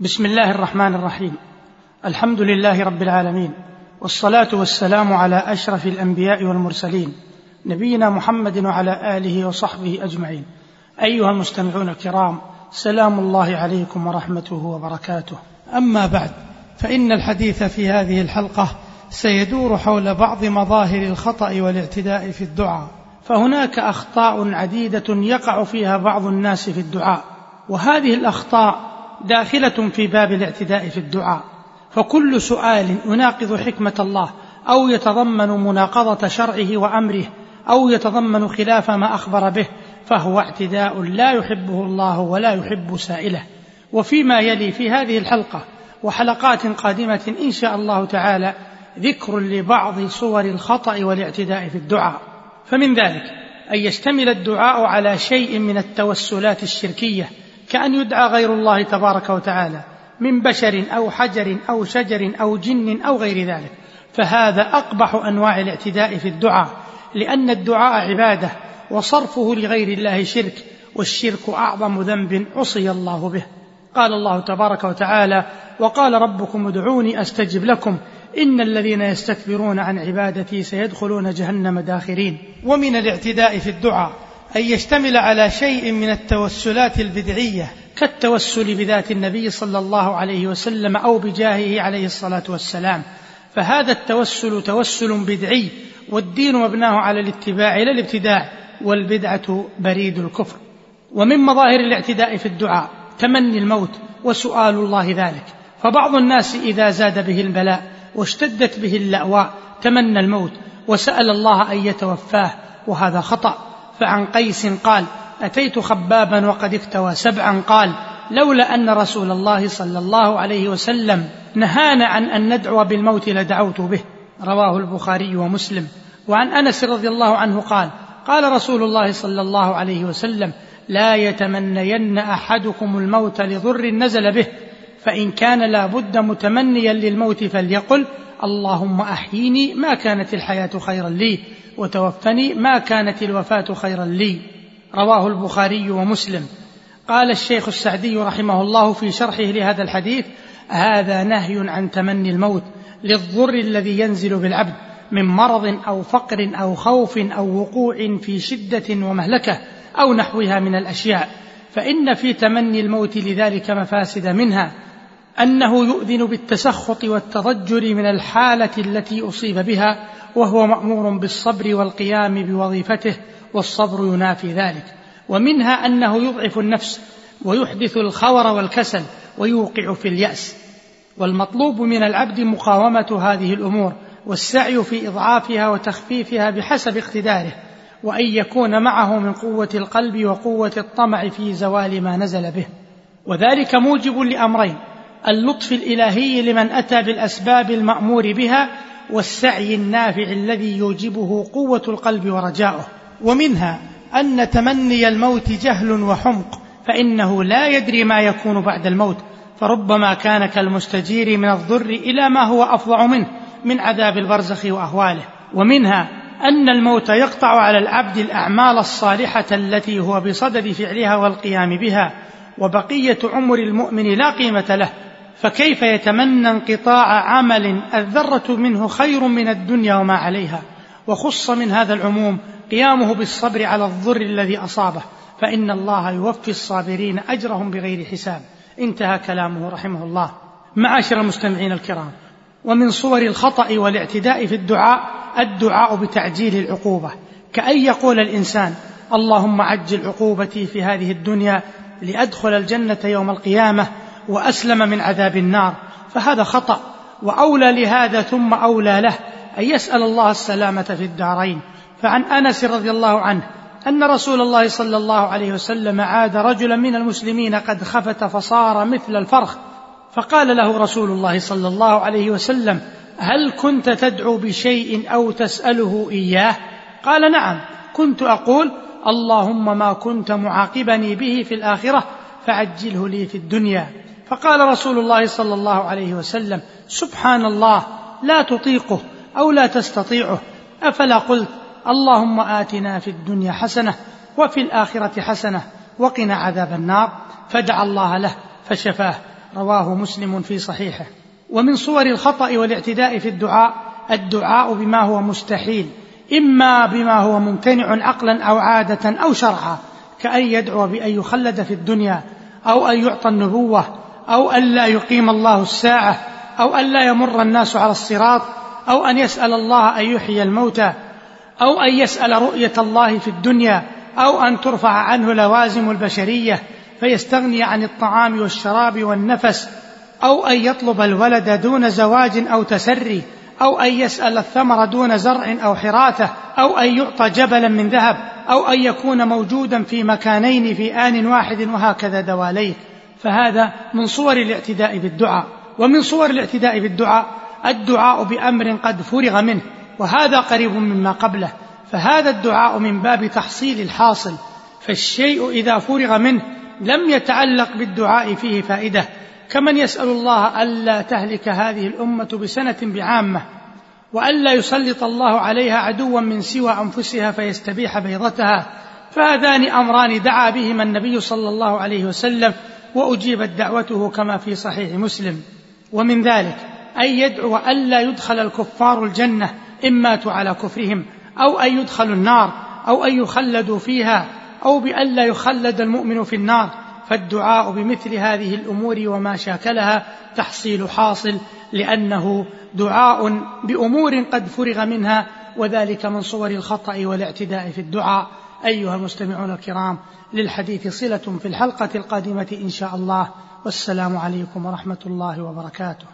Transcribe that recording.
بسم الله الرحمن الرحيم. الحمد لله رب العالمين والصلاة والسلام على أشرف الأنبياء والمرسلين نبينا محمد وعلى آله وصحبه أجمعين. أيها المستمعون الكرام سلام الله عليكم ورحمته وبركاته. أما بعد فإن الحديث في هذه الحلقة سيدور حول بعض مظاهر الخطأ والاعتداء في الدعاء. فهناك أخطاء عديدة يقع فيها بعض الناس في الدعاء وهذه الأخطاء داخلة في باب الاعتداء في الدعاء. فكل سؤال يناقض حكمة الله أو يتضمن مناقضة شرعه وأمره أو يتضمن خلاف ما أخبر به فهو اعتداء لا يحبه الله ولا يحب سائله. وفيما يلي في هذه الحلقة وحلقات قادمة إن شاء الله تعالى ذكر لبعض صور الخطأ والاعتداء في الدعاء. فمن ذلك أن يشتمل الدعاء على شيء من التوسلات الشركية كأن يدعى غير الله تبارك وتعالى من بشر أو حجر أو شجر أو جن أو غير ذلك. فهذا أقبح أنواع الاعتداء في الدعاء لأن الدعاء عبادة وصرفه لغير الله شرك والشرك أعظم ذنب عصي الله به. قال الله تبارك وتعالى وقال ربكم ادعوني أستجب لكم إن الذين يستكبرون عن عبادتي سيدخلون جهنم داخرين. ومن الاعتداء في الدعاء أن يشتمل على شيء من التوسلات البدعية كالتوسل بذات النبي صلى الله عليه وسلم أو بجاهه عليه الصلاة والسلام. فهذا التوسل توسل بدعي والدين مبناه على الاتباع لا الابتداع والبدعة بريد الكفر. ومن مظاهر الاعتداء في الدعاء تمني الموت وسؤال الله ذلك. فبعض الناس إذا زاد به البلاء واشتدت به اللأواء تمنى الموت وسأل الله أن يتوفاه وهذا خطأ. فعن قيس قال أتيت خبابا وقد اكتوى سبعا قال لولا أن رسول الله صلى الله عليه وسلم نهانا عن أن ندعو بالموت لدعوت به. رواه البخاري ومسلم. وعن أنس رضي الله عنه قال قال رسول الله صلى الله عليه وسلم لا يتمنين أحدكم الموت لضر نزل به فإن كان لا بد متمنيا للموت فليقل اللهم أحيني ما كانت الحياة خيرا لي وتوفني ما كانت الوفاة خيرا لي. رواه البخاري ومسلم. قال الشيخ السعدي رحمه الله في شرحه لهذا الحديث هذا نهي عن تمني الموت للضر الذي ينزل بالعبد من مرض أو فقر أو خوف أو وقوع في شدة ومهلكة أو نحوها من الأشياء. فإن في تمني الموت لذلك مفاسد منها أنه يؤذن بالتسخط والتضجر من الحالة التي أصيب بها وهو مأمور بالصبر والقيام بوظيفته والصبر ينافي ذلك. ومنها أنه يضعف النفس ويحدث الخور والكسل ويوقع في اليأس. والمطلوب من العبد مقاومة هذه الأمور والسعي في إضعافها وتخفيفها بحسب اقتداره وأن يكون معه من قوة القلب وقوة الطمع في زوال ما نزل به. وذلك موجب لأمرين اللطف الإلهي لمن أتى بالأسباب المأمور بها والسعي النافع الذي يوجبه قوة القلب ورجاؤه. ومنها أن تمني الموت جهل وحمق فإنه لا يدري ما يكون بعد الموت فربما كان كالمستجير من الضر إلى ما هو أفظع منه من عذاب البرزخ وأهواله. ومنها أن الموت يقطع على العبد الأعمال الصالحة التي هو بصدد فعلها والقيام بها وبقية عمر المؤمن لا قيمة له فكيف يتمنى انقطاع عمل الذرة منه خير من الدنيا وما عليها؟ وخص من هذا العموم قيامه بالصبر على الضر الذي أصابه فإن الله يوفي الصابرين أجرهم بغير حساب. انتهى كلامه رحمه الله. معاشر المستمعين الكرام ومن صور الخطأ والاعتداء في الدعاء الدعاء بتعجيل العقوبة. كأن يقول الإنسان اللهم عجل عقوبتي في هذه الدنيا لأدخل الجنة يوم القيامة وأسلم من عذاب النار فهذا خطأ وأولى لهذا ثم أولى له أن يسأل الله السلامة في الدارين. فعن أنس رضي الله عنه أن رسول الله صلى الله عليه وسلم عاد رجلا من المسلمين قد خفت فصار مثل الفرخ. فقال له رسول الله صلى الله عليه وسلم هل كنت تدعو بشيء أو تسأله إياه؟ قال نعم كنت أقول اللهم ما كنت معاقبني به في الآخرة فعجله لي في الدنيا. فقال رسول الله صلى الله عليه وسلم سبحان الله لا تطيقه أو لا تستطيعه. أفلا قلت اللهم آتنا في الدنيا حسنة وفي الآخرة حسنة وقنا عذاب النار. فدعا الله له فشفاه. رواه مسلم في صحيحه. ومن صور الخطأ والاعتداء في الدعاء الدعاء بما هو مستحيل إما بما هو ممتنع عقلا أو عادة أو شرعا كأن يدعو بأن يخلد في الدنيا أو أن يعطى النبوة أو أن لا يقيم الله الساعة أو أن لا يمر الناس على الصراط أو أن يسأل الله أن يحيي الموتى أو أن يسأل رؤية الله في الدنيا أو أن ترفع عنه لوازم البشرية فيستغني عن الطعام والشراب والنفس أو أن يطلب الولد دون زواج أو تسري أو أن يسأل الثمر دون زرع أو حراثة أو أن يعطى جبلا من ذهب أو أن يكون موجودا في مكانين في آن واحد وهكذا دواليك. فهذا من صور الاعتداء بالدعاء. ومن صور الاعتداء بالدعاء الدعاء بأمر قد فرغ منه وهذا قريب مما قبله. فهذا الدعاء من باب تحصيل الحاصل. فالشيء إذا فرغ منه لم يتعلق بالدعاء فيه فائدة. كمن يسأل الله ألا تهلك هذه الأمة بسنة بعامة وألا يسلط الله عليها عدوا من سوى أنفسها فيستبيح بيضتها فهذان أمران دعا بهما النبي صلى الله عليه وسلم وأجيبت دعوته كما في صحيح مسلم. ومن ذلك أن يدعو ألا يدخل الكفار الجنة إن ماتوا على كفرهم أو أن يدخلوا النار أو أن يخلدوا فيها أو بأن لا يخلد المؤمن في النار. فالدعاء بمثل هذه الأمور وما شاكلها تحصيل حاصل لأنه دعاء بأمور قد فرغ منها وذلك من صور الخطأ والاعتداء في الدعاء. أيها المستمعون الكرام للحديث صلة في الحلقة القادمة إن شاء الله والسلام عليكم ورحمة الله وبركاته.